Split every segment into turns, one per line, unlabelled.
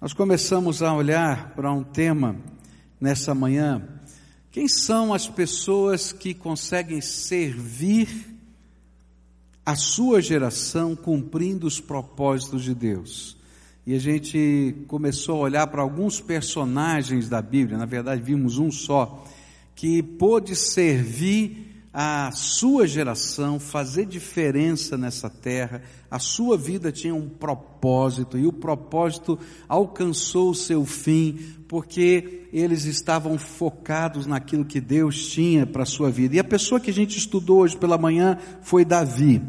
Nós começamos a olhar para um tema nessa manhã. Quem são as pessoas que conseguem servir a sua geração cumprindo os propósitos de Deus? E a gente começou a olhar para alguns personagens da Bíblia, na verdade vimos um só, que pôde servir a sua geração, fazer diferença nessa terra, a sua vida tinha um propósito e o propósito alcançou o seu fim porque eles estavam focados naquilo que Deus tinha para a sua vida. E a pessoa que a gente estudou hoje pela manhã foi Davi.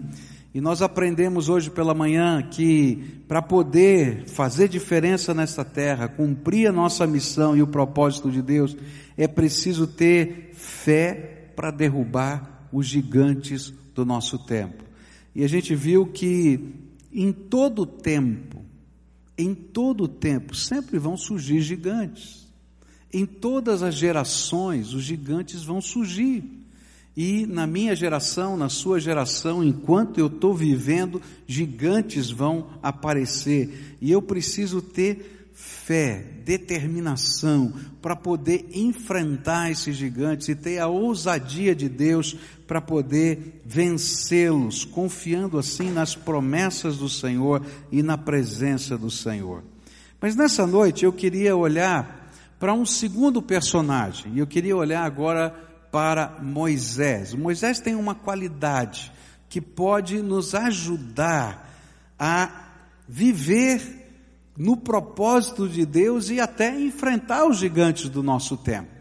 E nós aprendemos hoje pela manhã que para poder fazer diferença nessa terra, cumprir a nossa missão e o propósito de Deus, é preciso ter fé para derrubar os gigantes do nosso tempo. E a gente viu que em todo tempo, em todo tempo, sempre vão surgir gigantes. Em todas as gerações, os gigantes vão surgir. E na minha geração, na sua geração, enquanto eu estou vivendo, gigantes vão aparecer. E eu preciso ter fé, determinação para poder enfrentar esses gigantes e ter a ousadia de Deus para poder vencê-los, confiando assim nas promessas do Senhor e na presença do Senhor. Mas nessa noite eu queria olhar para um segundo personagem, e eu queria olhar agora para Moisés. Moisés tem uma qualidade que pode nos ajudar a viver no propósito de Deus e até enfrentar os gigantes do nosso tempo.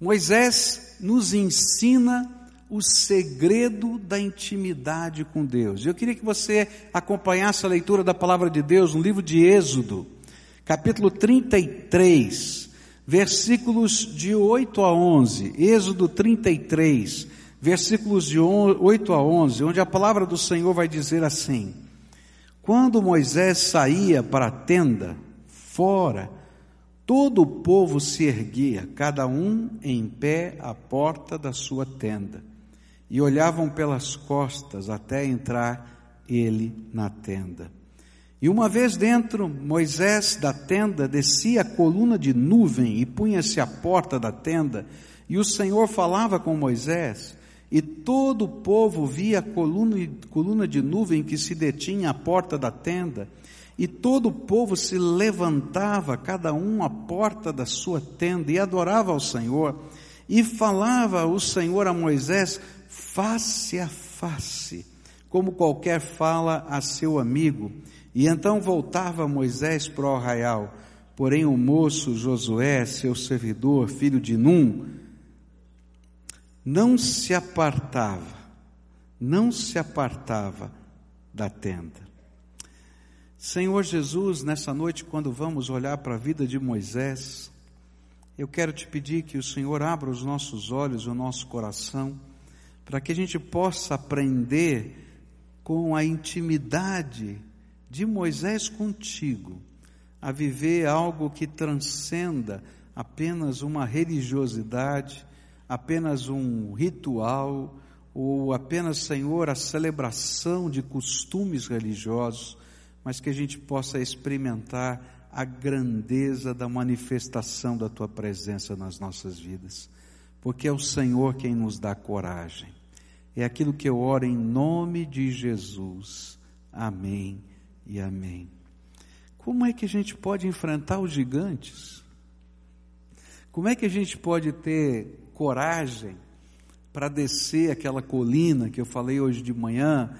Moisés nos ensina o segredo da intimidade com Deus. Eu queria que você acompanhasse a leitura da palavra de Deus no livro de Êxodo, capítulo 33, versículos de 8 a 11. Êxodo 33, versículos de 8 a 11, onde a palavra do Senhor vai dizer assim: quando Moisés saía para a tenda, fora, todo o povo se erguia, cada um em pé à porta da sua tenda, e olhavam pelas costas até entrar ele na tenda. E uma vez dentro, Moisés da tenda descia a coluna de nuvem e punha-se à porta da tenda, e o Senhor falava com Moisés, e todo o povo via a coluna, coluna de nuvem que se detinha à porta da tenda, e todo o povo se levantava, cada um à porta da sua tenda, e adorava ao Senhor, e falava o Senhor a Moisés face a face, como qualquer fala a seu amigo. E então voltava Moisés para o arraial, porém o moço Josué, seu servidor, filho de Num, não se apartava, não se apartava da tenda. Senhor Jesus, nessa noite, quando vamos olhar para a vida de Moisés, eu quero te pedir que o Senhor abra os nossos olhos, o nosso coração, para que a gente possa aprender com a intimidade de Moisés contigo, a viver algo que transcenda apenas uma religiosidade, apenas um ritual ou apenas, Senhor, a celebração de costumes religiosos, mas que a gente possa experimentar a grandeza da manifestação da tua presença nas nossas vidas, porque é o Senhor quem nos dá coragem. É aquilo que eu oro em nome de Jesus. Amém e amém. Como é que a gente pode enfrentar os gigantes? Como é que a gente pode ter coragem para descer aquela colina que eu falei hoje de manhã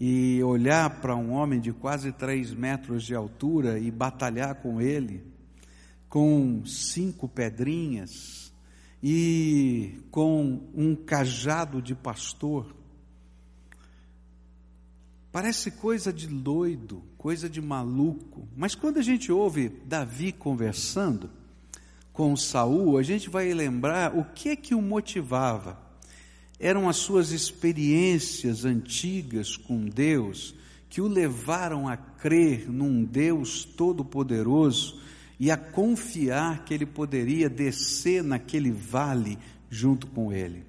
e olhar para um homem de quase três metros de altura e batalhar com ele, com cinco pedrinhas e com um cajado de pastor. Parece coisa de doido, coisa de maluco, mas quando a gente ouve Davi conversando, com Saul, a gente vai lembrar o que é que o motivava. Eram as suas experiências antigas com Deus que o levaram a crer num Deus todo-poderoso e a confiar que ele poderia descer naquele vale junto com ele.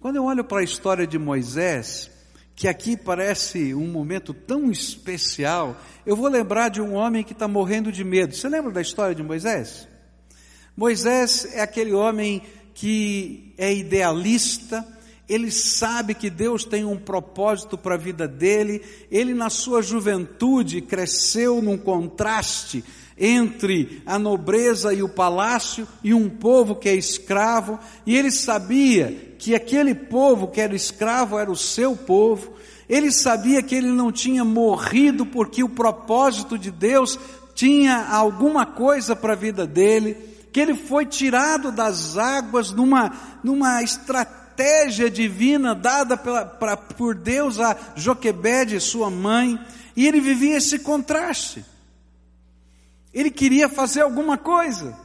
Quando eu olho para a história de Moisés, que aqui parece um momento tão especial, eu vou lembrar de um homem que está morrendo de medo. Você lembra da história de Moisés? Moisés é aquele homem que é idealista, ele sabe que Deus tem um propósito para a vida dele, ele na sua juventude cresceu num contraste entre a nobreza e o palácio e um povo que é escravo, e ele sabia que aquele povo que era escravo era o seu povo, ele sabia que ele não tinha morrido porque o propósito de Deus tinha alguma coisa para a vida dele, que ele foi tirado das águas numa, numa estratégia divina dada pela, pra, por Deus a Joquebede, sua mãe, e ele vivia esse contraste. Ele queria fazer alguma coisa.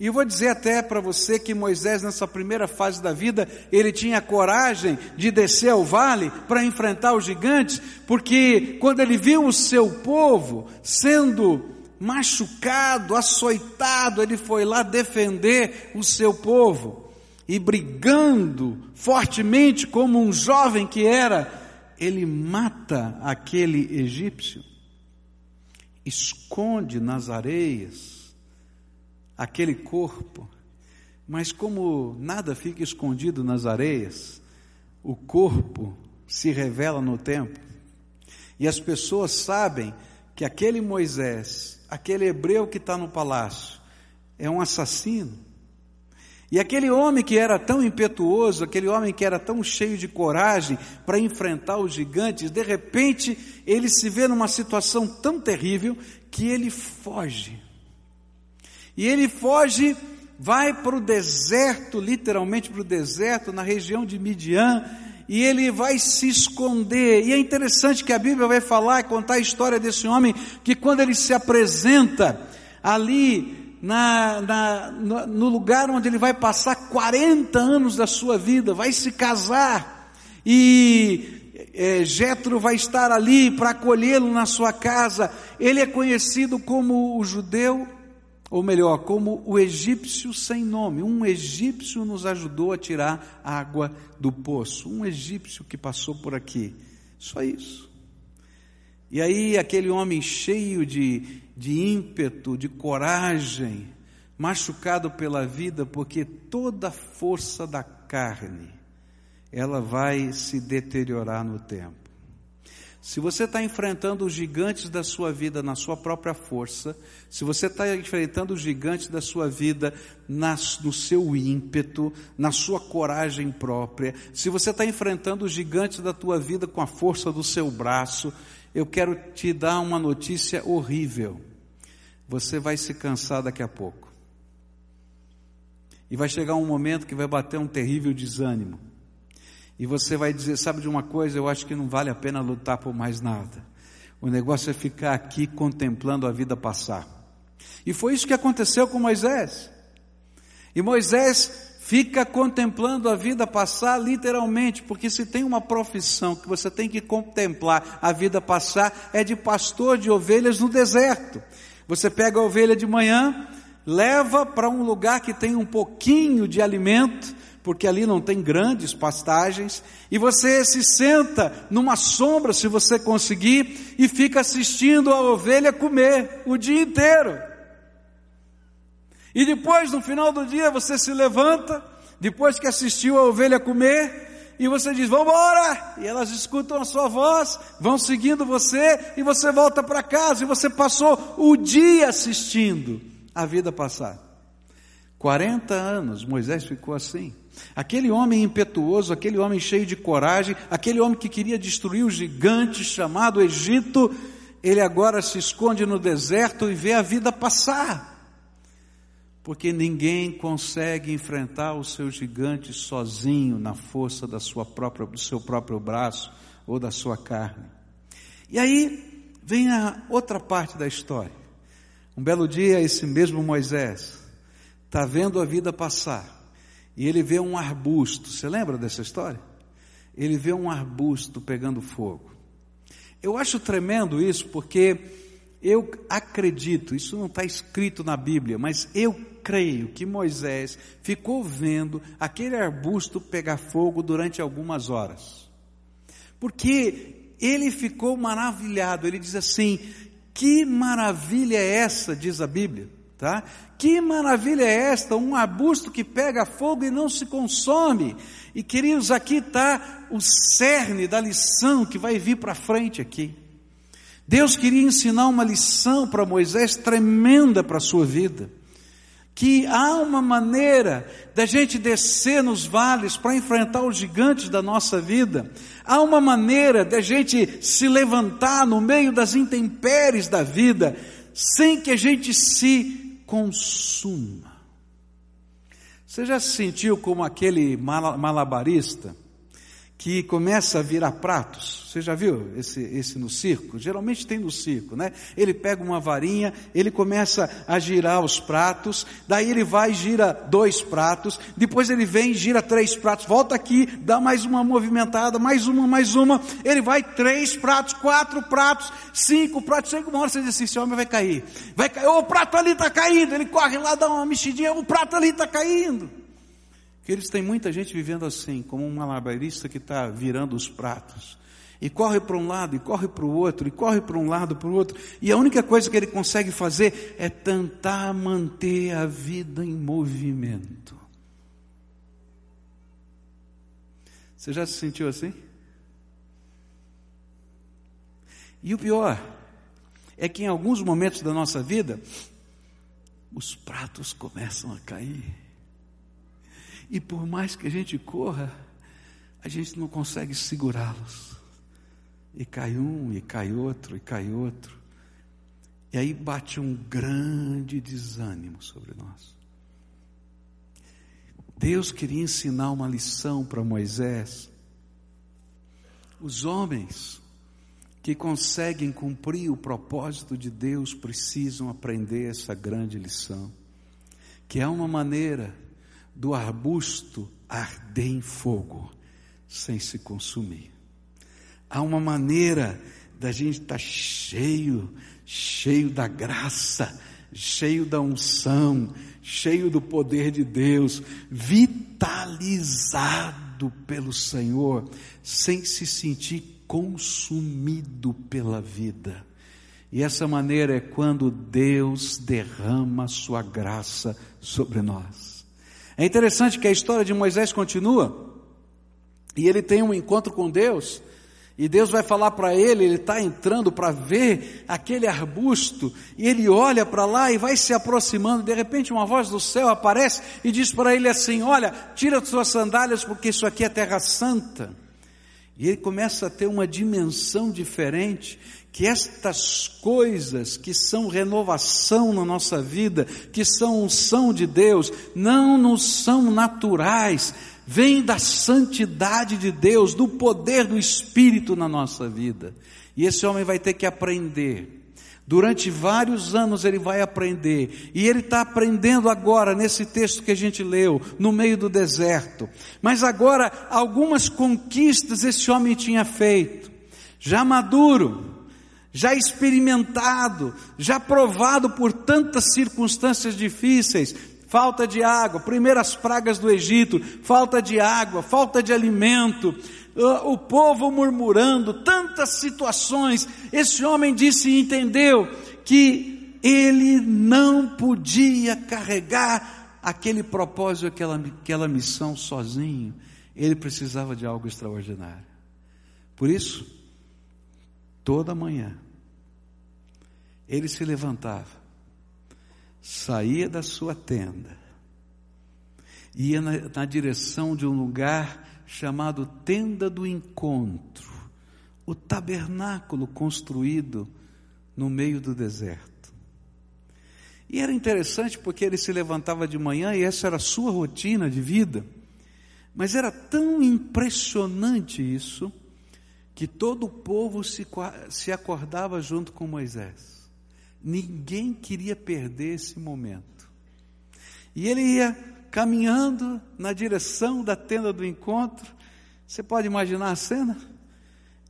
E eu vou dizer até para você que Moisés, nessa primeira fase da vida, ele tinha coragem de descer ao vale para enfrentar os gigantes, porque quando ele viu o seu povo sendo machucado, açoitado, ele foi lá defender o seu povo. E brigando fortemente como um jovem que era, ele mata aquele egípcio, esconde nas areias aquele corpo, mas como nada fica escondido nas areias, o corpo se revela no tempo. E as pessoas sabem que aquele Moisés aquele hebreu que está no palácio é um assassino. E aquele homem que era tão impetuoso, aquele homem que era tão cheio de coragem para enfrentar os gigantes, de repente ele se vê numa situação tão terrível que ele foge. E ele foge, vai para o deserto, literalmente para o deserto, na região de Midian, e ele vai se esconder. E é interessante que a Bíblia vai falar e contar a história desse homem, que quando ele se apresenta ali na, na, no lugar onde ele vai passar 40 anos da sua vida, vai se casar, e é, Jetro vai estar ali para acolhê-lo na sua casa. Ele é conhecido como o judeu ou melhor, como o egípcio sem nome. Um egípcio nos ajudou a tirar água do poço. Um egípcio que passou por aqui. Só isso. E aí, aquele homem cheio de, de ímpeto, de coragem, machucado pela vida, porque toda a força da carne, ela vai se deteriorar no tempo. Se você está enfrentando os gigantes da sua vida na sua própria força, se você está enfrentando os gigantes da sua vida nas, no seu ímpeto, na sua coragem própria, se você está enfrentando os gigantes da tua vida com a força do seu braço, eu quero te dar uma notícia horrível. Você vai se cansar daqui a pouco. E vai chegar um momento que vai bater um terrível desânimo. E você vai dizer: sabe de uma coisa? Eu acho que não vale a pena lutar por mais nada. O negócio é ficar aqui contemplando a vida passar. E foi isso que aconteceu com Moisés. E Moisés fica contemplando a vida passar literalmente, porque se tem uma profissão que você tem que contemplar a vida passar, é de pastor de ovelhas no deserto. Você pega a ovelha de manhã, leva para um lugar que tem um pouquinho de alimento, porque ali não tem grandes pastagens, e você se senta numa sombra, se você conseguir, e fica assistindo a ovelha comer o dia inteiro. E depois, no final do dia, você se levanta, depois que assistiu a ovelha comer, e você diz: Vamos embora! E elas escutam a sua voz, vão seguindo você, e você volta para casa, e você passou o dia assistindo a vida passar. 40 anos, Moisés ficou assim. Aquele homem impetuoso, aquele homem cheio de coragem, aquele homem que queria destruir o gigante chamado Egito, ele agora se esconde no deserto e vê a vida passar. Porque ninguém consegue enfrentar o seu gigante sozinho na força da sua própria, do seu próprio braço ou da sua carne. E aí vem a outra parte da história. Um belo dia, esse mesmo Moisés está vendo a vida passar e ele vê um arbusto. Você lembra dessa história? Ele vê um arbusto pegando fogo. Eu acho tremendo isso porque eu acredito, isso não está escrito na Bíblia, mas eu creio que Moisés ficou vendo aquele arbusto pegar fogo durante algumas horas. porque ele ficou maravilhado. Ele diz assim: Que maravilha é essa, diz a Bíblia, tá? Que maravilha é esta, um arbusto que pega fogo e não se consome. E queridos, aqui está o cerne da lição que vai vir para frente aqui. Deus queria ensinar uma lição para Moisés tremenda para a sua vida que há uma maneira da gente descer nos vales para enfrentar os gigantes da nossa vida. Há uma maneira da gente se levantar no meio das intempéries da vida, sem que a gente se consuma. Você já se sentiu como aquele malabarista? Que começa a virar pratos. Você já viu esse, esse no circo? Geralmente tem no circo, né? Ele pega uma varinha, ele começa a girar os pratos, daí ele vai e gira dois pratos, depois ele vem e gira três pratos, volta aqui, dá mais uma movimentada, mais uma, mais uma, ele vai três pratos, quatro pratos, cinco pratos, chega uma hora você diz assim, esse homem vai cair, vai cair, o prato ali está caindo, ele corre lá, dá uma mexidinha, o prato ali está caindo. Que eles têm muita gente vivendo assim, como um malabarista que está virando os pratos. E corre para um lado, e corre para o outro, e corre para um lado, para o outro. E a única coisa que ele consegue fazer é tentar manter a vida em movimento. Você já se sentiu assim? E o pior é que em alguns momentos da nossa vida, os pratos começam a cair. E por mais que a gente corra, a gente não consegue segurá-los. E cai um, e cai outro, e cai outro. E aí bate um grande desânimo sobre nós. Deus queria ensinar uma lição para Moisés. Os homens que conseguem cumprir o propósito de Deus precisam aprender essa grande lição, que é uma maneira do arbusto arder em fogo sem se consumir. Há uma maneira da gente estar tá cheio, cheio da graça, cheio da unção, cheio do poder de Deus, vitalizado pelo Senhor, sem se sentir consumido pela vida. E essa maneira é quando Deus derrama a sua graça sobre nós. É interessante que a história de Moisés continua, e ele tem um encontro com Deus, e Deus vai falar para ele, ele está entrando para ver aquele arbusto, e ele olha para lá e vai se aproximando, de repente uma voz do céu aparece e diz para ele assim: Olha, tira as suas sandálias, porque isso aqui é terra santa. E ele começa a ter uma dimensão diferente, que estas coisas que são renovação na nossa vida, que são unção de Deus, não nos são naturais, vêm da santidade de Deus, do poder do Espírito na nossa vida. E esse homem vai ter que aprender. Durante vários anos ele vai aprender, e ele está aprendendo agora, nesse texto que a gente leu, no meio do deserto. Mas agora, algumas conquistas esse homem tinha feito, já maduro, já experimentado, já provado por tantas circunstâncias difíceis, falta de água, primeiras pragas do Egito, falta de água, falta de alimento, o povo murmurando, tantas situações. Esse homem disse e entendeu que ele não podia carregar aquele propósito, aquela, aquela missão sozinho. Ele precisava de algo extraordinário. Por isso, toda manhã, ele se levantava, saía da sua tenda, ia na, na direção de um lugar chamado Tenda do Encontro, o tabernáculo construído no meio do deserto. E era interessante porque ele se levantava de manhã e essa era a sua rotina de vida. Mas era tão impressionante isso, que todo o povo se, se acordava junto com Moisés. Ninguém queria perder esse momento. E ele ia caminhando na direção da tenda do encontro. Você pode imaginar a cena?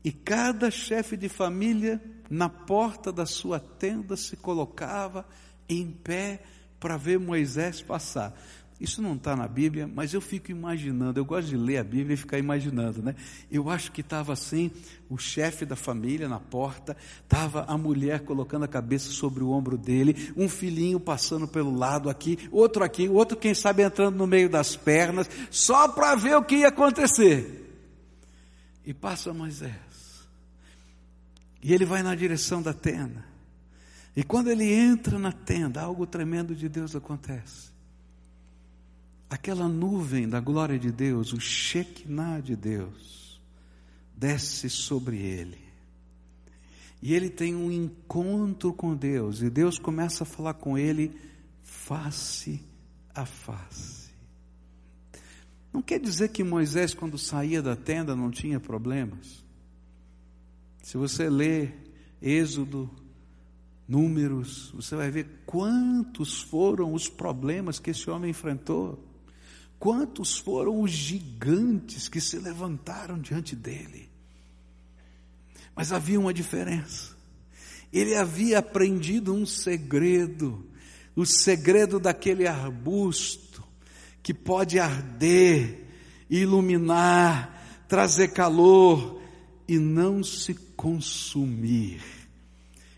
E cada chefe de família, na porta da sua tenda, se colocava em pé para ver Moisés passar. Isso não está na Bíblia, mas eu fico imaginando. Eu gosto de ler a Bíblia e ficar imaginando, né? Eu acho que estava assim, o chefe da família na porta, estava a mulher colocando a cabeça sobre o ombro dele, um filhinho passando pelo lado aqui, outro aqui, outro, quem sabe, entrando no meio das pernas, só para ver o que ia acontecer. E passa Moisés. E ele vai na direção da tenda. E quando ele entra na tenda, algo tremendo de Deus acontece aquela nuvem da glória de Deus, o Shekinah de Deus, desce sobre ele. E ele tem um encontro com Deus, e Deus começa a falar com ele face a face. Não quer dizer que Moisés, quando saía da tenda, não tinha problemas. Se você lê Êxodo, Números, você vai ver quantos foram os problemas que esse homem enfrentou. Quantos foram os gigantes que se levantaram diante dele? Mas havia uma diferença. Ele havia aprendido um segredo, o segredo daquele arbusto que pode arder, iluminar, trazer calor e não se consumir.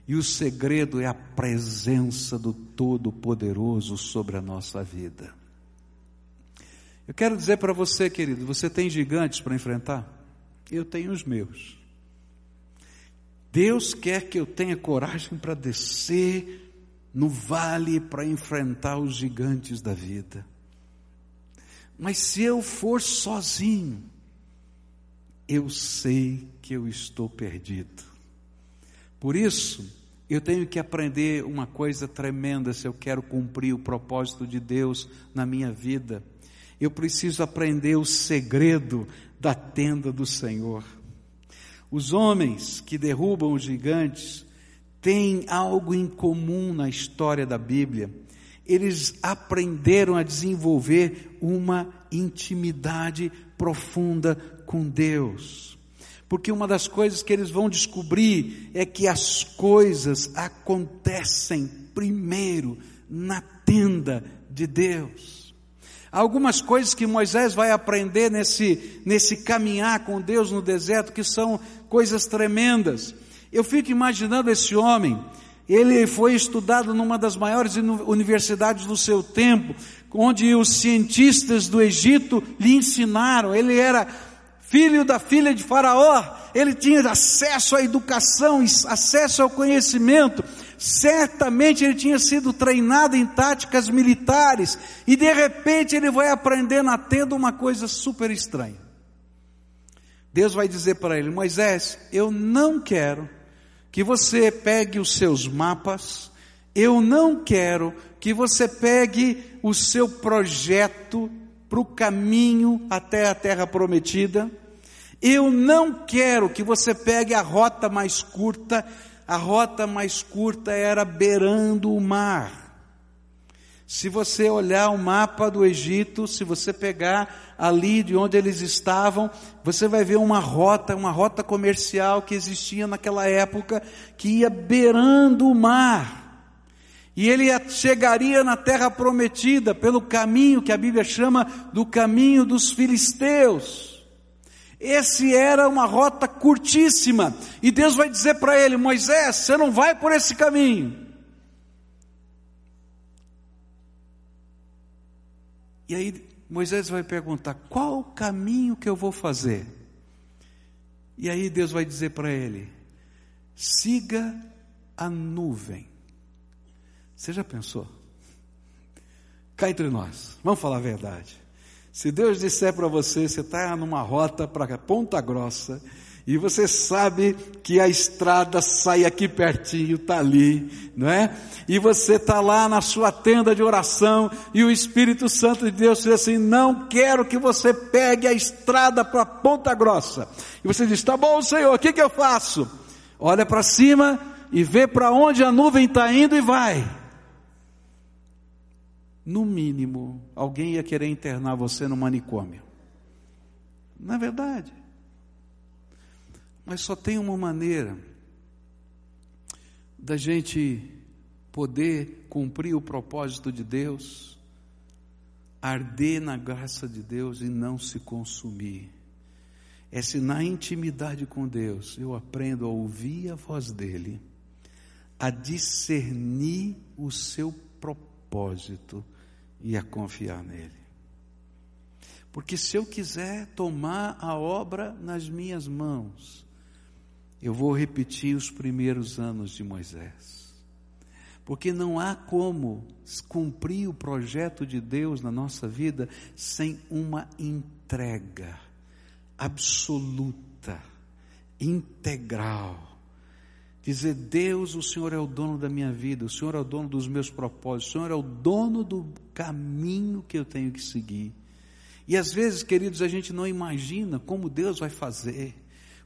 E o segredo é a presença do Todo-Poderoso sobre a nossa vida. Eu quero dizer para você, querido, você tem gigantes para enfrentar? Eu tenho os meus. Deus quer que eu tenha coragem para descer no vale para enfrentar os gigantes da vida. Mas se eu for sozinho, eu sei que eu estou perdido. Por isso, eu tenho que aprender uma coisa tremenda se eu quero cumprir o propósito de Deus na minha vida eu preciso aprender o segredo da tenda do Senhor. Os homens que derrubam os gigantes têm algo em comum na história da Bíblia. Eles aprenderam a desenvolver uma intimidade profunda com Deus. Porque uma das coisas que eles vão descobrir é que as coisas acontecem primeiro na tenda de Deus. Algumas coisas que Moisés vai aprender nesse, nesse caminhar com Deus no deserto que são coisas tremendas. Eu fico imaginando esse homem, ele foi estudado numa das maiores universidades do seu tempo, onde os cientistas do Egito lhe ensinaram, ele era filho da filha de Faraó, ele tinha acesso à educação, acesso ao conhecimento, certamente ele tinha sido treinado em táticas militares, e de repente ele vai aprender na tenda uma coisa super estranha. Deus vai dizer para ele: Moisés, eu não quero que você pegue os seus mapas, eu não quero que você pegue o seu projeto para o caminho até a terra prometida. Eu não quero que você pegue a rota mais curta a rota mais curta era beirando o mar. Se você olhar o mapa do Egito, se você pegar ali de onde eles estavam, você vai ver uma rota, uma rota comercial que existia naquela época, que ia beirando o mar. E ele chegaria na terra prometida pelo caminho que a Bíblia chama do caminho dos filisteus. Esse era uma rota curtíssima. E Deus vai dizer para ele: Moisés, você não vai por esse caminho. E aí Moisés vai perguntar: qual o caminho que eu vou fazer? E aí Deus vai dizer para ele: siga a nuvem. Você já pensou? Cá entre nós, vamos falar a verdade. Se Deus disser para você, você está numa rota para Ponta Grossa, e você sabe que a estrada sai aqui pertinho, está ali, não é? E você está lá na sua tenda de oração e o Espírito Santo de Deus diz assim: Não quero que você pegue a estrada para Ponta Grossa. E você diz: Tá bom, Senhor, o que, que eu faço? Olha para cima e vê para onde a nuvem está indo e vai no mínimo, alguém ia querer internar você no manicômio. Não é verdade. Mas só tem uma maneira da gente poder cumprir o propósito de Deus arder na graça de Deus e não se consumir. É se na intimidade com Deus eu aprendo a ouvir a voz dEle, a discernir o seu propósito e a confiar nele. Porque se eu quiser tomar a obra nas minhas mãos, eu vou repetir os primeiros anos de Moisés. Porque não há como cumprir o projeto de Deus na nossa vida sem uma entrega absoluta, integral. Dizer, Deus, o Senhor é o dono da minha vida, o Senhor é o dono dos meus propósitos, o Senhor é o dono do caminho que eu tenho que seguir. E às vezes, queridos, a gente não imagina como Deus vai fazer.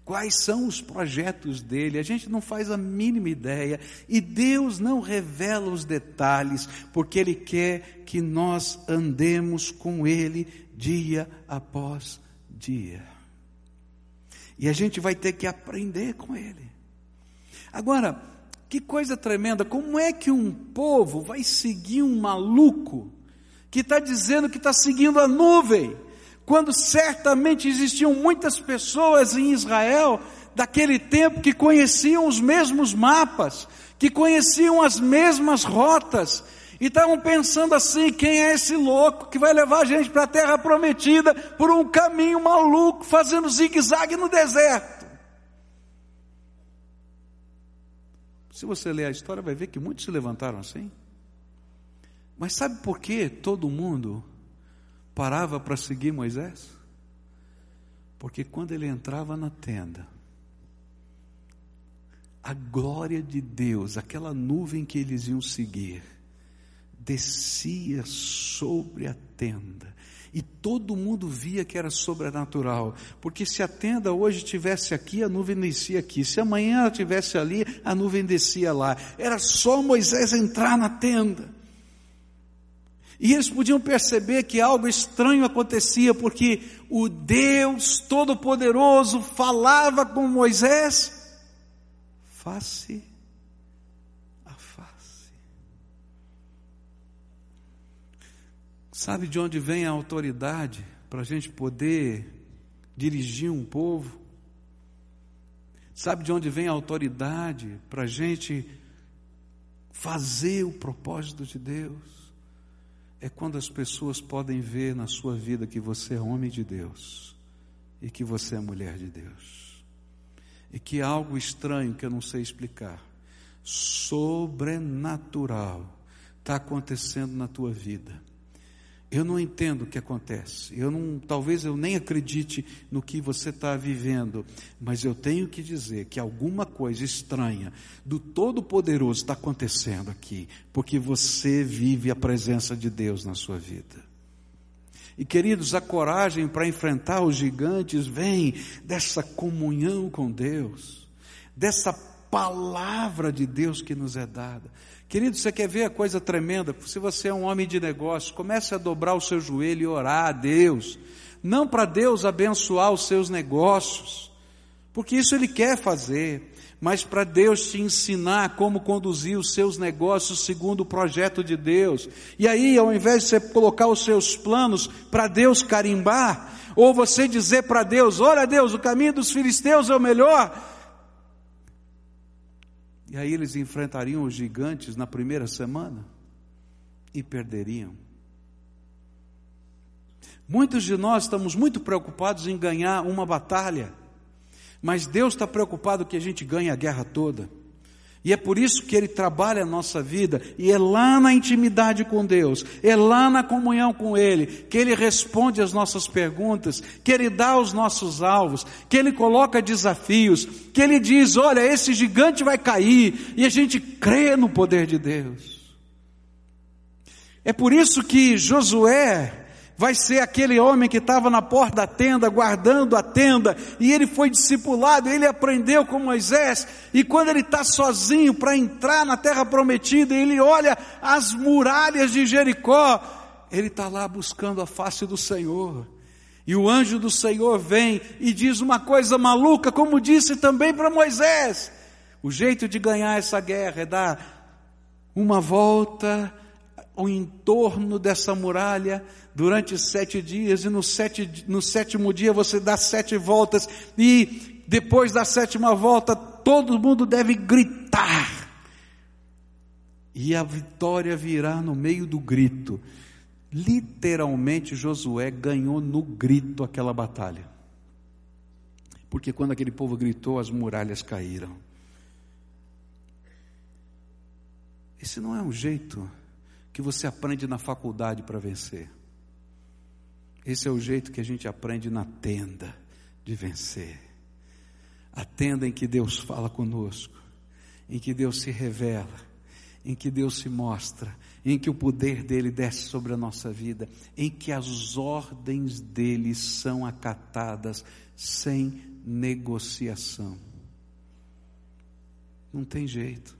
Quais são os projetos dele? A gente não faz a mínima ideia e Deus não revela os detalhes, porque Ele quer que nós andemos com Ele dia após dia. E a gente vai ter que aprender com Ele. Agora, que coisa tremenda, como é que um povo vai seguir um maluco que está dizendo que está seguindo a nuvem? quando certamente existiam muitas pessoas em Israel daquele tempo que conheciam os mesmos mapas, que conheciam as mesmas rotas, e estavam pensando assim: quem é esse louco que vai levar a gente para a terra prometida por um caminho maluco, fazendo zigue-zague no deserto? Se você ler a história, vai ver que muitos se levantaram assim. Mas sabe por que todo mundo parava para seguir Moisés? Porque quando ele entrava na tenda, a glória de Deus, aquela nuvem que eles iam seguir, descia sobre a tenda. E todo mundo via que era sobrenatural. Porque se a tenda hoje estivesse aqui, a nuvem descia aqui. Se amanhã ela estivesse ali, a nuvem descia lá. Era só Moisés entrar na tenda. E eles podiam perceber que algo estranho acontecia, porque o Deus Todo-Poderoso falava com Moisés face a face. Sabe de onde vem a autoridade para a gente poder dirigir um povo? Sabe de onde vem a autoridade para a gente fazer o propósito de Deus? é quando as pessoas podem ver na sua vida que você é homem de Deus e que você é mulher de Deus. E que algo estranho que eu não sei explicar, sobrenatural, está acontecendo na tua vida eu não entendo o que acontece. Eu não, talvez eu nem acredite no que você está vivendo, mas eu tenho que dizer que alguma coisa estranha do Todo-Poderoso está acontecendo aqui, porque você vive a presença de Deus na sua vida. E queridos, a coragem para enfrentar os gigantes vem dessa comunhão com Deus, dessa palavra de Deus que nos é dada. Querido, você quer ver a coisa tremenda? Se você é um homem de negócios, comece a dobrar o seu joelho e orar a Deus. Não para Deus abençoar os seus negócios, porque isso Ele quer fazer, mas para Deus te ensinar como conduzir os seus negócios segundo o projeto de Deus. E aí, ao invés de você colocar os seus planos para Deus carimbar, ou você dizer para Deus: Olha, Deus, o caminho dos filisteus é o melhor, e aí eles enfrentariam os gigantes na primeira semana e perderiam. Muitos de nós estamos muito preocupados em ganhar uma batalha, mas Deus está preocupado que a gente ganhe a guerra toda. E é por isso que Ele trabalha a nossa vida, e é lá na intimidade com Deus, é lá na comunhão com Ele, que Ele responde às nossas perguntas, que Ele dá os nossos alvos, que Ele coloca desafios, que Ele diz: olha, esse gigante vai cair, e a gente crê no poder de Deus. É por isso que Josué, vai ser aquele homem que estava na porta da tenda, guardando a tenda, e ele foi discipulado, ele aprendeu com Moisés, e quando ele está sozinho para entrar na terra prometida, ele olha as muralhas de Jericó, ele está lá buscando a face do Senhor. E o anjo do Senhor vem e diz uma coisa maluca, como disse também para Moisés: o jeito de ganhar essa guerra é dar uma volta ao entorno dessa muralha durante sete dias, e no, sete, no sétimo dia você dá sete voltas, e depois da sétima volta todo mundo deve gritar. E a vitória virá no meio do grito. Literalmente Josué ganhou no grito aquela batalha. Porque quando aquele povo gritou, as muralhas caíram. Esse não é um jeito que você aprende na faculdade para vencer. Esse é o jeito que a gente aprende na tenda de vencer. A tenda em que Deus fala conosco, em que Deus se revela, em que Deus se mostra, em que o poder dele desce sobre a nossa vida, em que as ordens dele são acatadas sem negociação. Não tem jeito.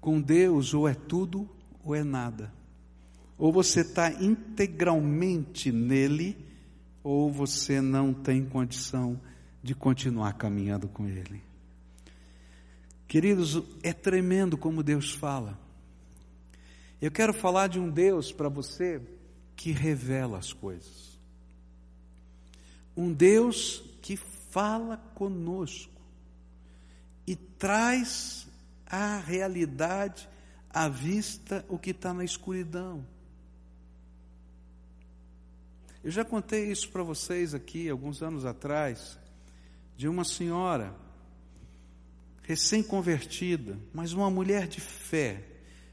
Com Deus, ou é tudo ou é nada. Ou você está integralmente nele, ou você não tem condição de continuar caminhando com ele. Queridos, é tremendo como Deus fala. Eu quero falar de um Deus para você que revela as coisas. Um Deus que fala conosco e traz a realidade à vista o que está na escuridão. Eu já contei isso para vocês aqui alguns anos atrás, de uma senhora recém-convertida, mas uma mulher de fé.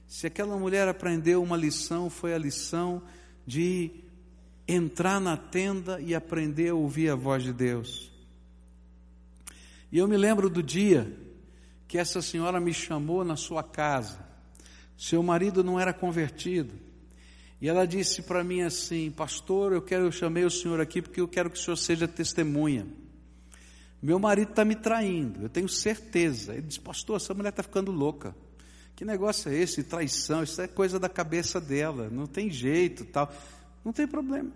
Se aquela mulher aprendeu uma lição, foi a lição de entrar na tenda e aprender a ouvir a voz de Deus. E eu me lembro do dia que essa senhora me chamou na sua casa. Seu marido não era convertido. E ela disse para mim assim: Pastor, eu quero, eu chamei o senhor aqui porque eu quero que o senhor seja testemunha. Meu marido está me traindo, eu tenho certeza. Ele disse: Pastor, essa mulher está ficando louca. Que negócio é esse? Traição, isso é coisa da cabeça dela, não tem jeito, tal. Não tem problema.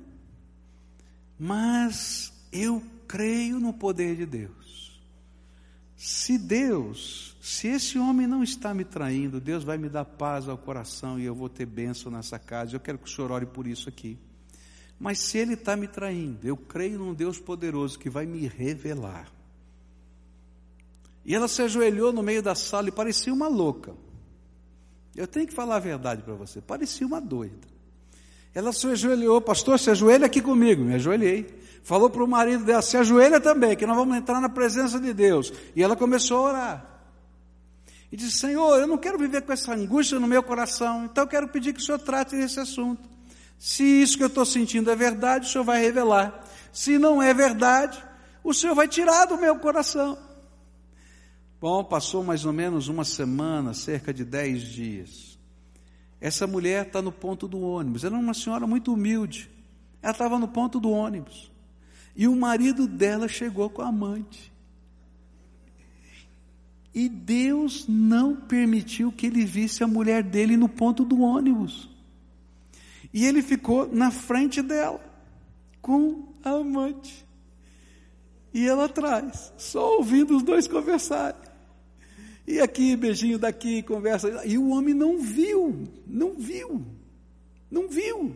Mas eu creio no poder de Deus. Se Deus, se esse homem não está me traindo, Deus vai me dar paz ao coração e eu vou ter bênção nessa casa. Eu quero que o senhor ore por isso aqui. Mas se ele está me traindo, eu creio num Deus poderoso que vai me revelar. E ela se ajoelhou no meio da sala e parecia uma louca. Eu tenho que falar a verdade para você, parecia uma doida. Ela se ajoelhou, pastor, se ajoelha aqui comigo. Me ajoelhei falou para o marido dela: se ajoelha também, que nós vamos entrar na presença de Deus. E ela começou a orar. E disse: Senhor, eu não quero viver com essa angústia no meu coração, então eu quero pedir que o Senhor trate esse assunto. Se isso que eu estou sentindo é verdade, o Senhor vai revelar. Se não é verdade, o Senhor vai tirar do meu coração. Bom, passou mais ou menos uma semana, cerca de dez dias. Essa mulher está no ponto do ônibus. Ela é uma senhora muito humilde. Ela estava no ponto do ônibus. E o marido dela chegou com a amante. E Deus não permitiu que ele visse a mulher dele no ponto do ônibus. E ele ficou na frente dela, com a amante. E ela atrás, só ouvindo os dois conversarem. E aqui, beijinho daqui, conversa. E o homem não viu, não viu, não viu.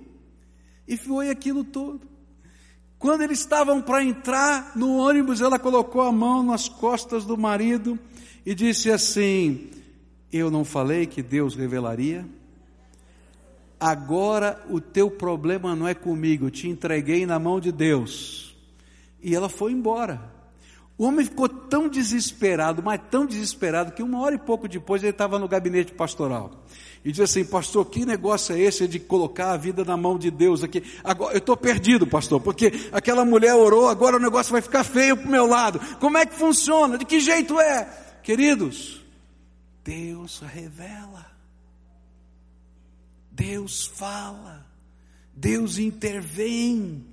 E foi aquilo todo. Quando eles estavam para entrar no ônibus, ela colocou a mão nas costas do marido e disse assim: Eu não falei que Deus revelaria? Agora o teu problema não é comigo, eu te entreguei na mão de Deus. E ela foi embora. O homem ficou tão desesperado, mas tão desesperado, que uma hora e pouco depois ele estava no gabinete pastoral e diz assim, pastor, que negócio é esse de colocar a vida na mão de Deus aqui? Agora, eu estou perdido, pastor, porque aquela mulher orou, agora o negócio vai ficar feio para o meu lado. Como é que funciona? De que jeito é? Queridos, Deus revela, Deus fala, Deus intervém,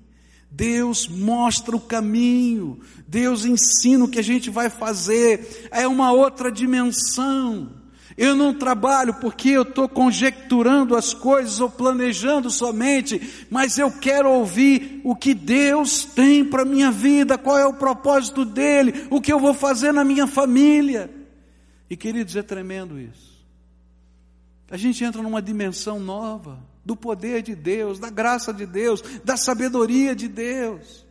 Deus mostra o caminho, Deus ensina o que a gente vai fazer, é uma outra dimensão. Eu não trabalho porque eu estou conjecturando as coisas ou planejando somente, mas eu quero ouvir o que Deus tem para a minha vida, qual é o propósito dele, o que eu vou fazer na minha família. E queridos, é tremendo isso. A gente entra numa dimensão nova do poder de Deus, da graça de Deus, da sabedoria de Deus.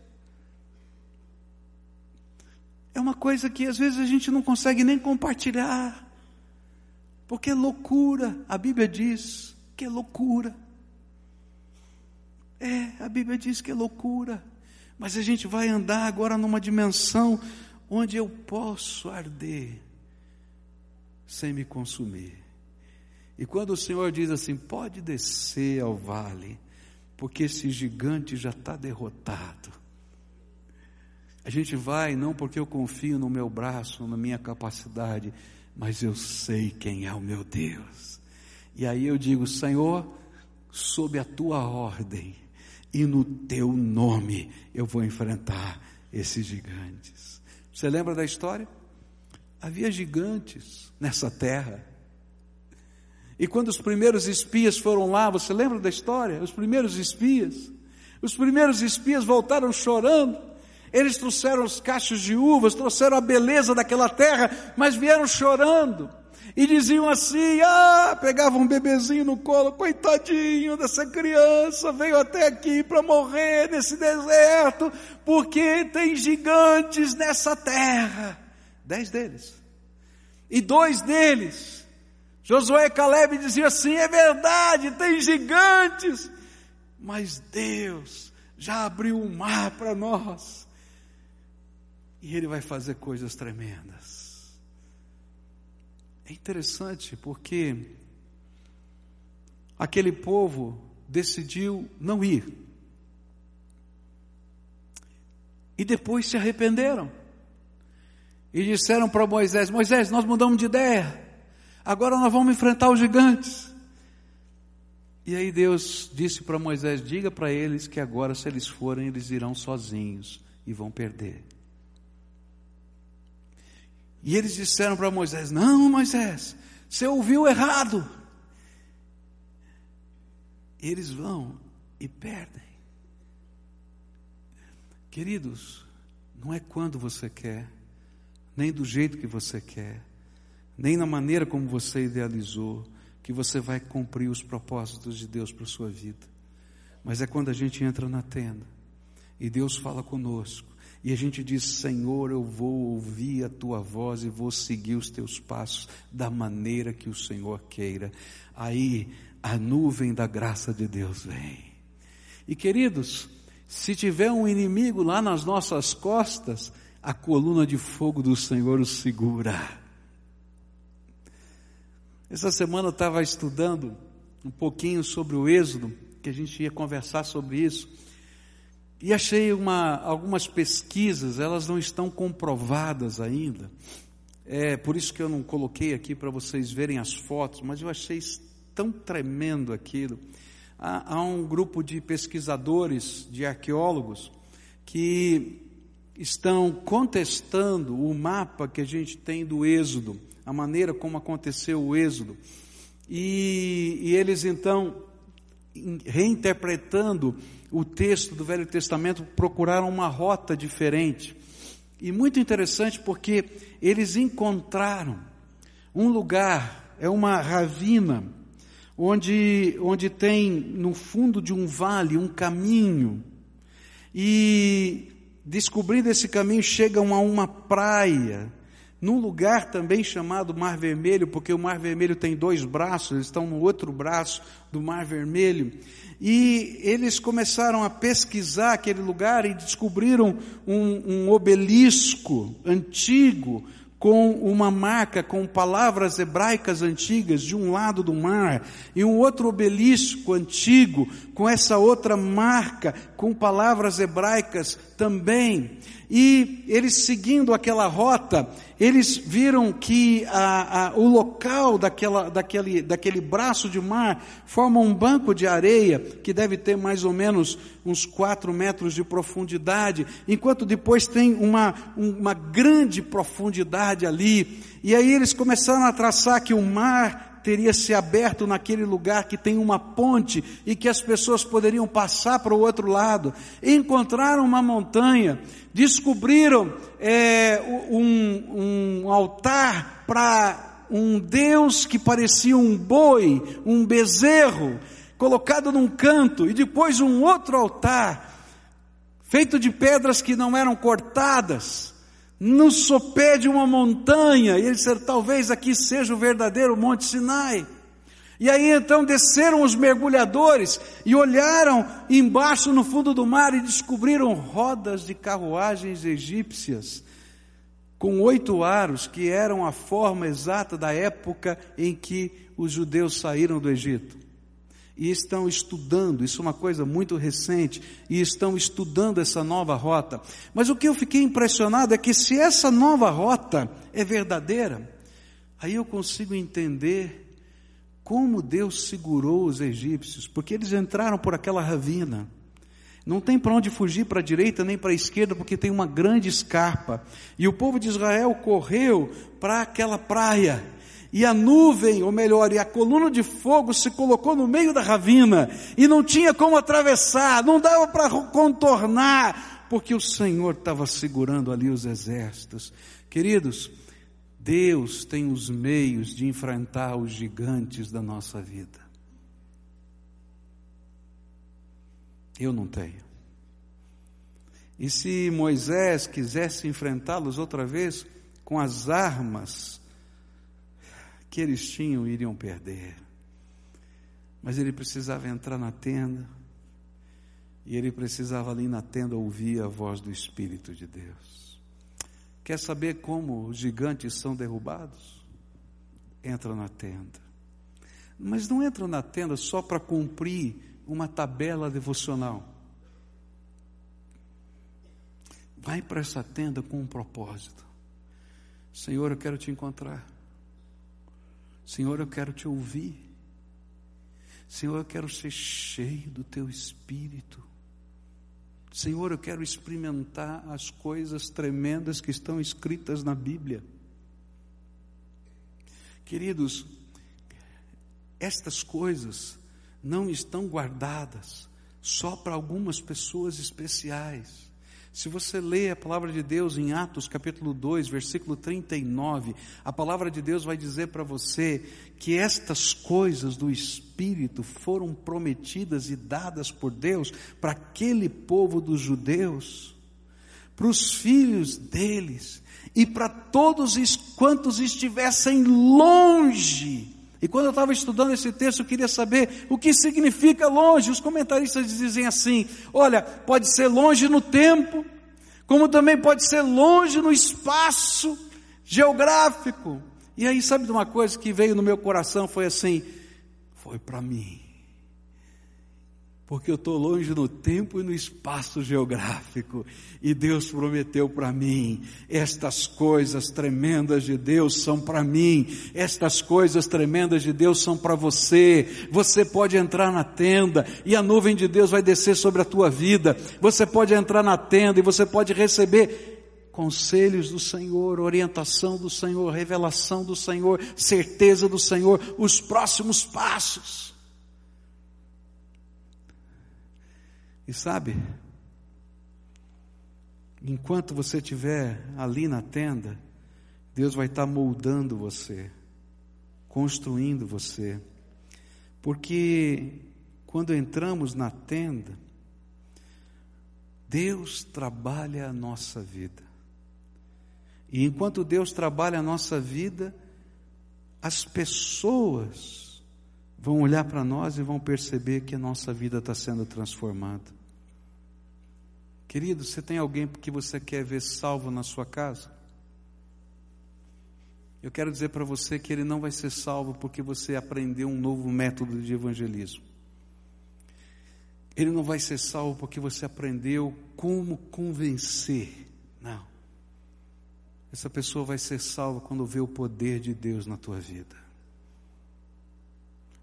É uma coisa que às vezes a gente não consegue nem compartilhar, porque é loucura, a Bíblia diz que é loucura. É, a Bíblia diz que é loucura, mas a gente vai andar agora numa dimensão onde eu posso arder sem me consumir. E quando o Senhor diz assim: pode descer ao vale, porque esse gigante já está derrotado. A gente vai não porque eu confio no meu braço, na minha capacidade, mas eu sei quem é o meu Deus. E aí eu digo: Senhor, sob a tua ordem e no teu nome eu vou enfrentar esses gigantes. Você lembra da história? Havia gigantes nessa terra. E quando os primeiros espias foram lá, você lembra da história? Os primeiros espias. Os primeiros espias voltaram chorando. Eles trouxeram os cachos de uvas, trouxeram a beleza daquela terra, mas vieram chorando. E diziam assim: ah, pegavam um bebezinho no colo, coitadinho dessa criança, veio até aqui para morrer nesse deserto, porque tem gigantes nessa terra. Dez deles. E dois deles Josué e Caleb diziam assim: é verdade, tem gigantes, mas Deus já abriu o mar para nós, e Ele vai fazer coisas tremendas. É interessante porque aquele povo decidiu não ir, e depois se arrependeram, e disseram para Moisés: Moisés, nós mudamos de ideia agora nós vamos enfrentar os gigantes. E aí Deus disse para Moisés: diga para eles que agora, se eles forem, eles irão sozinhos e vão perder. E eles disseram para Moisés: Não, Moisés, você ouviu errado. Eles vão e perdem. Queridos, não é quando você quer, nem do jeito que você quer, nem na maneira como você idealizou, que você vai cumprir os propósitos de Deus para a sua vida. Mas é quando a gente entra na tenda e Deus fala conosco e a gente diz: Senhor, eu vou ouvir a tua voz e vou seguir os teus passos da maneira que o Senhor queira. Aí a nuvem da graça de Deus vem. E queridos, se tiver um inimigo lá nas nossas costas, a coluna de fogo do Senhor o segura. Essa semana eu estava estudando um pouquinho sobre o Êxodo, que a gente ia conversar sobre isso, e achei uma, algumas pesquisas, elas não estão comprovadas ainda, é por isso que eu não coloquei aqui para vocês verem as fotos, mas eu achei tão tremendo aquilo. Há, há um grupo de pesquisadores, de arqueólogos, que estão contestando o mapa que a gente tem do Êxodo a maneira como aconteceu o êxodo. E, e eles então, reinterpretando o texto do Velho Testamento, procuraram uma rota diferente. E muito interessante porque eles encontraram um lugar, é uma ravina, onde, onde tem no fundo de um vale um caminho. E descobrindo esse caminho, chegam a uma praia num lugar também chamado Mar Vermelho, porque o Mar Vermelho tem dois braços, eles estão no outro braço do Mar Vermelho. E eles começaram a pesquisar aquele lugar e descobriram um, um obelisco antigo, com uma marca com palavras hebraicas antigas de um lado do mar, e um outro obelisco antigo com essa outra marca com palavras hebraicas também. E eles seguindo aquela rota, eles viram que a, a, o local daquela, daquele, daquele braço de mar forma um banco de areia que deve ter mais ou menos uns quatro metros de profundidade, enquanto depois tem uma, uma grande profundidade ali. E aí eles começaram a traçar que o mar teria se aberto naquele lugar que tem uma ponte e que as pessoas poderiam passar para o outro lado. Encontraram uma montanha, descobriram é, um, um altar para um Deus que parecia um boi, um bezerro, colocado num canto, e depois um outro altar, feito de pedras que não eram cortadas, no sopé de uma montanha, e ele disse, talvez aqui seja o verdadeiro Monte Sinai. E aí então desceram os mergulhadores e olharam embaixo no fundo do mar e descobriram rodas de carruagens egípcias com oito aros, que eram a forma exata da época em que os judeus saíram do Egito. E estão estudando, isso é uma coisa muito recente, e estão estudando essa nova rota. Mas o que eu fiquei impressionado é que se essa nova rota é verdadeira, aí eu consigo entender como Deus segurou os egípcios, porque eles entraram por aquela ravina. Não tem para onde fugir para a direita nem para a esquerda, porque tem uma grande escarpa. E o povo de Israel correu para aquela praia. E a nuvem, ou melhor, e a coluna de fogo se colocou no meio da ravina. E não tinha como atravessar, não dava para contornar, porque o Senhor estava segurando ali os exércitos. Queridos, Deus tem os meios de enfrentar os gigantes da nossa vida. Eu não tenho. E se Moisés quisesse enfrentá-los outra vez com as armas que eles tinham, iriam perder. Mas ele precisava entrar na tenda, e ele precisava ali na tenda ouvir a voz do Espírito de Deus. Quer saber como os gigantes são derrubados? Entra na tenda. Mas não entra na tenda só para cumprir uma tabela devocional. Vai para essa tenda com um propósito. Senhor, eu quero te encontrar. Senhor, eu quero te ouvir. Senhor, eu quero ser cheio do teu espírito. Senhor, eu quero experimentar as coisas tremendas que estão escritas na Bíblia. Queridos, estas coisas não estão guardadas só para algumas pessoas especiais. Se você lê a palavra de Deus em Atos capítulo 2, versículo 39, a palavra de Deus vai dizer para você que estas coisas do Espírito foram prometidas e dadas por Deus para aquele povo dos judeus, para os filhos deles e para todos quantos estivessem longe. E quando eu estava estudando esse texto, eu queria saber o que significa longe. Os comentaristas dizem assim: olha, pode ser longe no tempo, como também pode ser longe no espaço geográfico. E aí, sabe de uma coisa que veio no meu coração? Foi assim: foi para mim porque eu estou longe no tempo e no espaço geográfico, e Deus prometeu para mim: estas coisas tremendas de Deus são para mim, estas coisas tremendas de Deus são para você. Você pode entrar na tenda e a nuvem de Deus vai descer sobre a tua vida. Você pode entrar na tenda e você pode receber conselhos do Senhor, orientação do Senhor, revelação do Senhor, certeza do Senhor, os próximos passos. E sabe, enquanto você estiver ali na tenda, Deus vai estar moldando você, construindo você. Porque quando entramos na tenda, Deus trabalha a nossa vida. E enquanto Deus trabalha a nossa vida, as pessoas vão olhar para nós e vão perceber que a nossa vida está sendo transformada. Querido, você tem alguém que você quer ver salvo na sua casa? Eu quero dizer para você que ele não vai ser salvo porque você aprendeu um novo método de evangelismo. Ele não vai ser salvo porque você aprendeu como convencer. Não. Essa pessoa vai ser salva quando vê o poder de Deus na tua vida.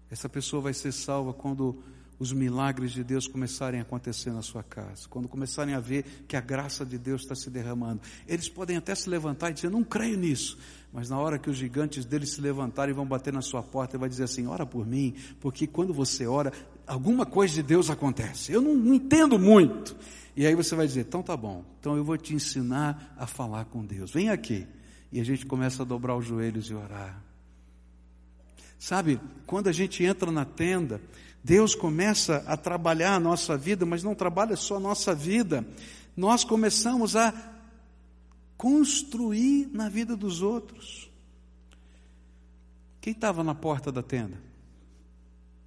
Essa pessoa vai ser salva quando os milagres de Deus começarem a acontecer na sua casa, quando começarem a ver que a graça de Deus está se derramando, eles podem até se levantar e dizer: Não creio nisso. Mas na hora que os gigantes deles se levantarem e vão bater na sua porta, ele vai dizer assim: Ora por mim, porque quando você ora, alguma coisa de Deus acontece. Eu não, não entendo muito. E aí você vai dizer: Então tá bom, então eu vou te ensinar a falar com Deus. Vem aqui. E a gente começa a dobrar os joelhos e orar. Sabe, quando a gente entra na tenda, Deus começa a trabalhar a nossa vida, mas não trabalha só a nossa vida, nós começamos a construir na vida dos outros. Quem estava na porta da tenda?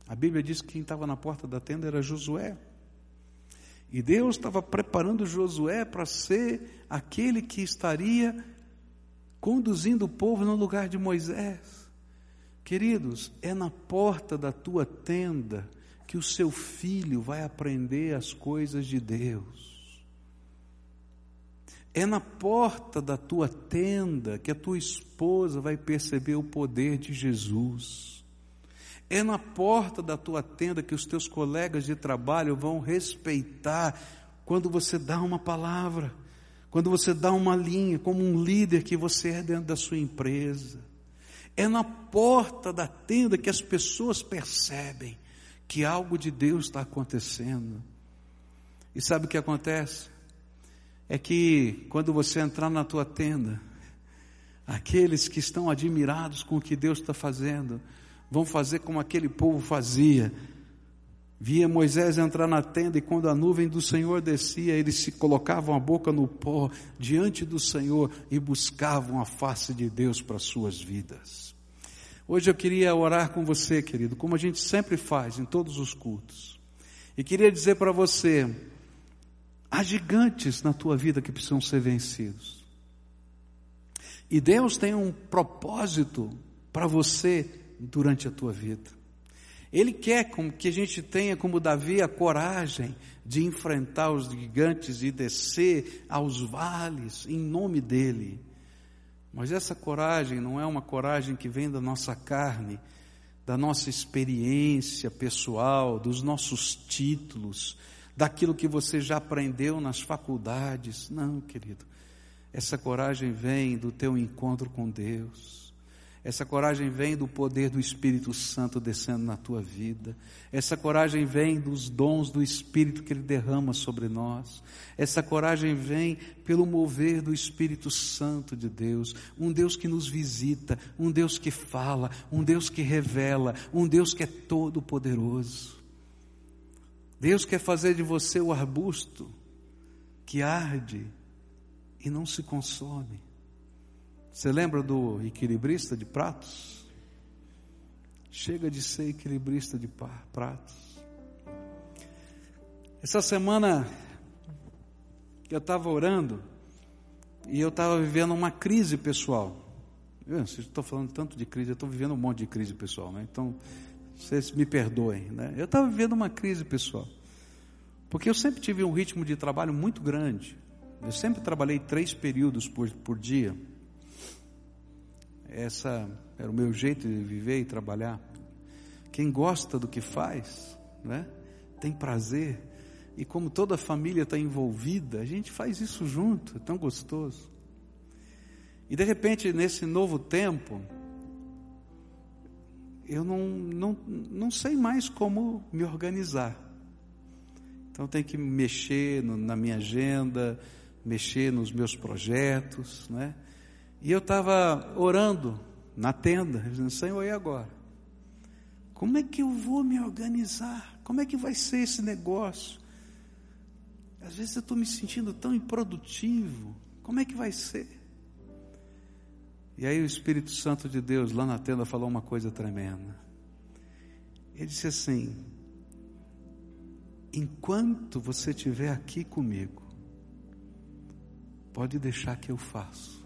A Bíblia diz que quem estava na porta da tenda era Josué. E Deus estava preparando Josué para ser aquele que estaria conduzindo o povo no lugar de Moisés. Queridos, é na porta da tua tenda que o seu filho vai aprender as coisas de Deus. É na porta da tua tenda que a tua esposa vai perceber o poder de Jesus. É na porta da tua tenda que os teus colegas de trabalho vão respeitar quando você dá uma palavra, quando você dá uma linha, como um líder que você é dentro da sua empresa. É na porta da tenda que as pessoas percebem que algo de Deus está acontecendo. E sabe o que acontece? É que quando você entrar na tua tenda, aqueles que estão admirados com o que Deus está fazendo, vão fazer como aquele povo fazia. Via Moisés entrar na tenda e quando a nuvem do Senhor descia, eles se colocavam a boca no pó diante do Senhor e buscavam a face de Deus para suas vidas. Hoje eu queria orar com você, querido, como a gente sempre faz em todos os cultos. E queria dizer para você, há gigantes na tua vida que precisam ser vencidos. E Deus tem um propósito para você durante a tua vida. Ele quer que a gente tenha, como Davi, a coragem de enfrentar os gigantes e descer aos vales em nome dele. Mas essa coragem não é uma coragem que vem da nossa carne, da nossa experiência pessoal, dos nossos títulos, daquilo que você já aprendeu nas faculdades. Não, querido. Essa coragem vem do teu encontro com Deus. Essa coragem vem do poder do Espírito Santo descendo na tua vida. Essa coragem vem dos dons do Espírito que Ele derrama sobre nós. Essa coragem vem pelo mover do Espírito Santo de Deus. Um Deus que nos visita, um Deus que fala, um Deus que revela, um Deus que é todo poderoso. Deus quer fazer de você o arbusto que arde e não se consome. Você lembra do equilibrista de pratos? Chega de ser equilibrista de pratos. Essa semana eu estava orando e eu estava vivendo uma crise pessoal. Eu estou falando tanto de crise, eu estou vivendo um monte de crise pessoal, né? Então, vocês me perdoem, né? Eu estava vivendo uma crise pessoal. Porque eu sempre tive um ritmo de trabalho muito grande. Eu sempre trabalhei três períodos por, por dia. Essa era o meu jeito de viver e trabalhar. Quem gosta do que faz, né? Tem prazer. E como toda a família está envolvida, a gente faz isso junto, é tão gostoso. E de repente, nesse novo tempo, eu não, não, não sei mais como me organizar. Então tenho que mexer no, na minha agenda, mexer nos meus projetos, né? E eu estava orando na tenda, dizendo, Senhor, e agora? Como é que eu vou me organizar? Como é que vai ser esse negócio? Às vezes eu estou me sentindo tão improdutivo. Como é que vai ser? E aí o Espírito Santo de Deus lá na tenda falou uma coisa tremenda. Ele disse assim: Enquanto você estiver aqui comigo, pode deixar que eu faço.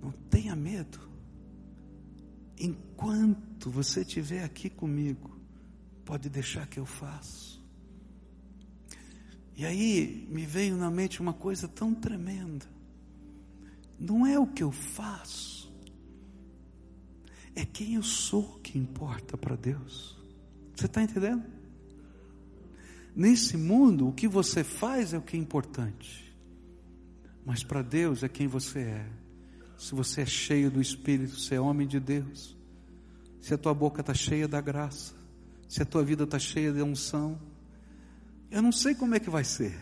Não tenha medo. Enquanto você estiver aqui comigo, pode deixar que eu faço. E aí me veio na mente uma coisa tão tremenda. Não é o que eu faço, é quem eu sou que importa para Deus. Você está entendendo? Nesse mundo, o que você faz é o que é importante, mas para Deus é quem você é se você é cheio do Espírito, se é homem de Deus, se a tua boca está cheia da graça, se a tua vida está cheia de unção, eu não sei como é que vai ser.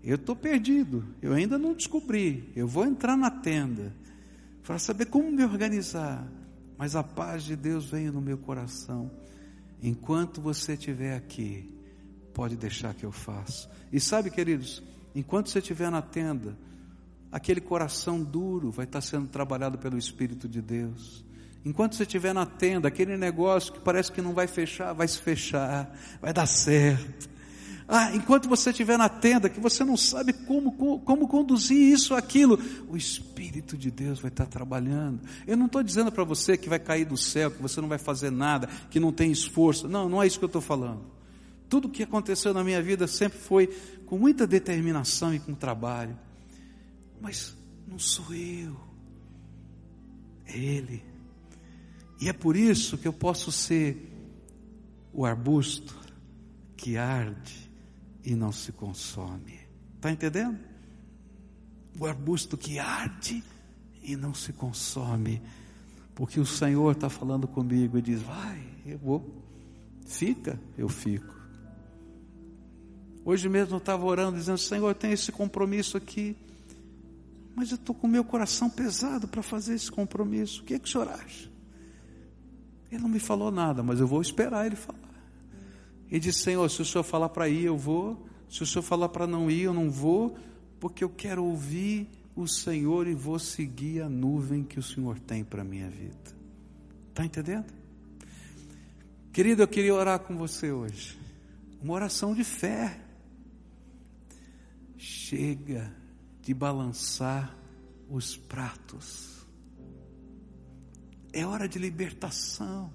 Eu estou perdido, eu ainda não descobri. Eu vou entrar na tenda, para saber como me organizar. Mas a paz de Deus veio no meu coração. Enquanto você estiver aqui, pode deixar que eu faço. E sabe, queridos, enquanto você estiver na tenda, aquele coração duro vai estar sendo trabalhado pelo Espírito de Deus. Enquanto você estiver na tenda, aquele negócio que parece que não vai fechar, vai se fechar, vai dar certo. Ah, enquanto você estiver na tenda, que você não sabe como, como, como conduzir isso, aquilo, o Espírito de Deus vai estar trabalhando. Eu não estou dizendo para você que vai cair do céu, que você não vai fazer nada, que não tem esforço. Não, não é isso que eu estou falando. Tudo que aconteceu na minha vida sempre foi com muita determinação e com trabalho. Mas não sou eu, é Ele. E é por isso que eu posso ser o arbusto que arde e não se consome. Está entendendo? O arbusto que arde e não se consome. Porque o Senhor está falando comigo e diz: Vai, eu vou. Fica, eu fico. Hoje mesmo eu estava orando, dizendo: Senhor, eu tenho esse compromisso aqui. Mas eu estou com o meu coração pesado para fazer esse compromisso. O que é que o senhor acha? Ele não me falou nada, mas eu vou esperar ele falar. E disse: Senhor, se o Senhor falar para ir, eu vou. Se o Senhor falar para não ir, eu não vou, porque eu quero ouvir o Senhor e vou seguir a nuvem que o Senhor tem para a minha vida. Está entendendo? Querido, eu queria orar com você hoje. Uma oração de fé. Chega de balançar os pratos. É hora de libertação.